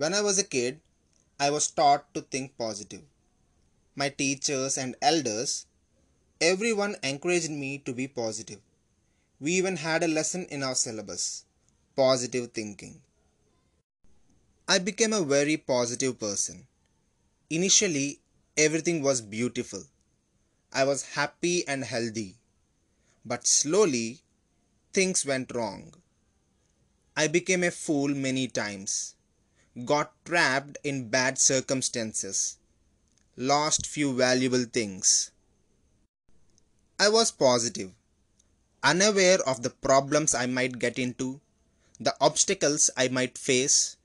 When I was a kid, I was taught to think positive. My teachers and elders, everyone encouraged me to be positive. We even had a lesson in our syllabus positive thinking. I became a very positive person. Initially, everything was beautiful. I was happy and healthy. But slowly, things went wrong. I became a fool many times, got trapped in bad circumstances, lost few valuable things. I was positive, unaware of the problems I might get into, the obstacles I might face,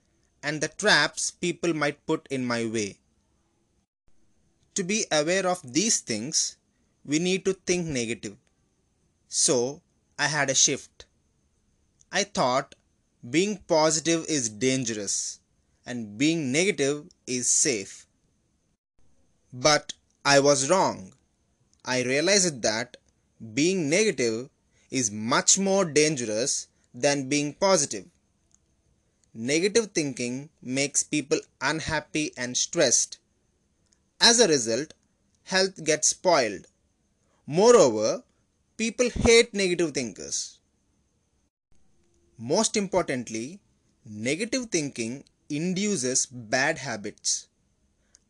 and the traps people might put in my way. To be aware of these things, we need to think negative. So, I had a shift. I thought being positive is dangerous and being negative is safe. But I was wrong. I realized that being negative is much more dangerous than being positive. Negative thinking makes people unhappy and stressed. As a result, health gets spoiled. Moreover, people hate negative thinkers. Most importantly, negative thinking induces bad habits.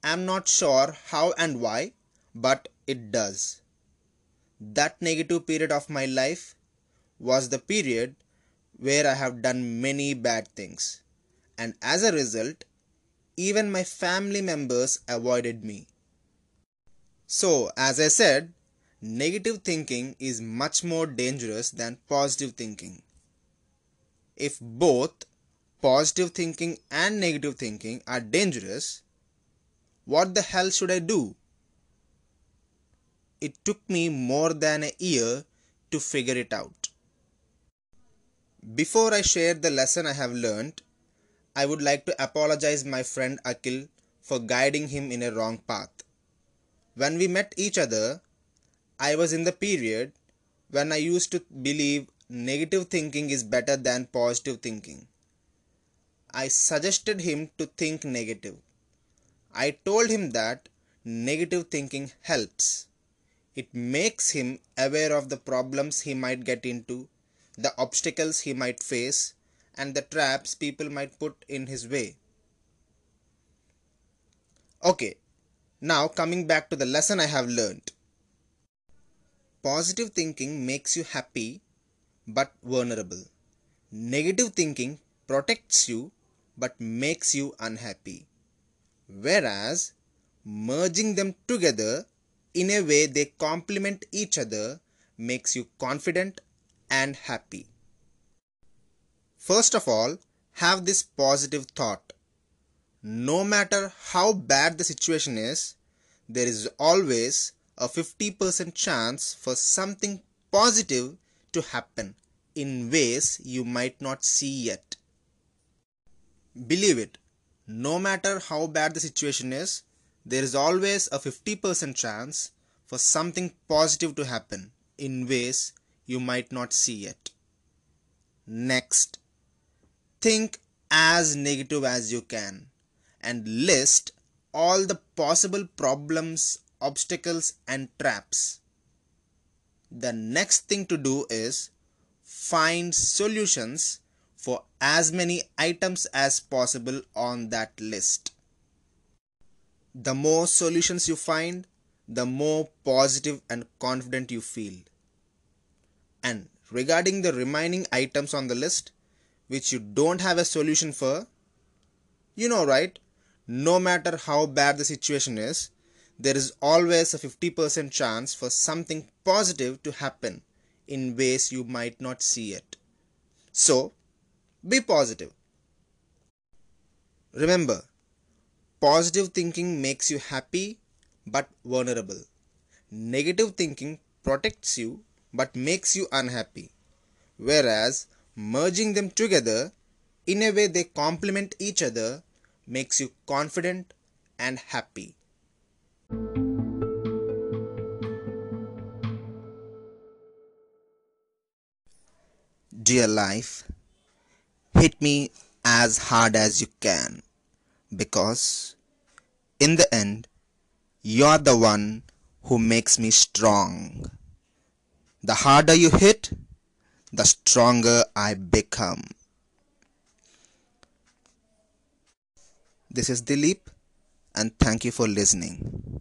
I'm not sure how and why, but it does. That negative period of my life was the period where I have done many bad things, and as a result, even my family members avoided me. So, as I said, negative thinking is much more dangerous than positive thinking if both positive thinking and negative thinking are dangerous, what the hell should I do? It took me more than a year to figure it out. Before I share the lesson I have learned, I would like to apologize my friend Akil for guiding him in a wrong path. When we met each other, I was in the period when I used to believe negative thinking is better than positive thinking. I suggested him to think negative. I told him that negative thinking helps. It makes him aware of the problems he might get into, the obstacles he might face, and the traps people might put in his way. Okay, now coming back to the lesson I have learned. Positive thinking makes you happy but vulnerable. Negative thinking protects you but makes you unhappy. Whereas merging them together in a way they complement each other makes you confident and happy. First of all, have this positive thought. No matter how bad the situation is, there is always a 50% chance for something positive to happen in ways you might not see yet. Believe it, no matter how bad the situation is, there is always a 50% chance for something positive to happen in ways you might not see yet. Next, think as negative as you can and list all the possible problems, obstacles, and traps the next thing to do is find solutions for as many items as possible on that list. The more solutions you find, the more positive and confident you feel. And regarding the remaining items on the list, which you don't have a solution for, you know, right? No matter how bad the situation is, there is always a 50% chance for something positive to happen in ways you might not see it. So, be positive. Remember, positive thinking makes you happy but vulnerable. Negative thinking protects you but makes you unhappy. Whereas merging them together in a way they complement each other makes you confident and happy. Dear life, hit me as hard as you can. because in the end, you're the one who makes me strong. The harder you hit, the stronger I become. This is Dilip, and thank you for listening.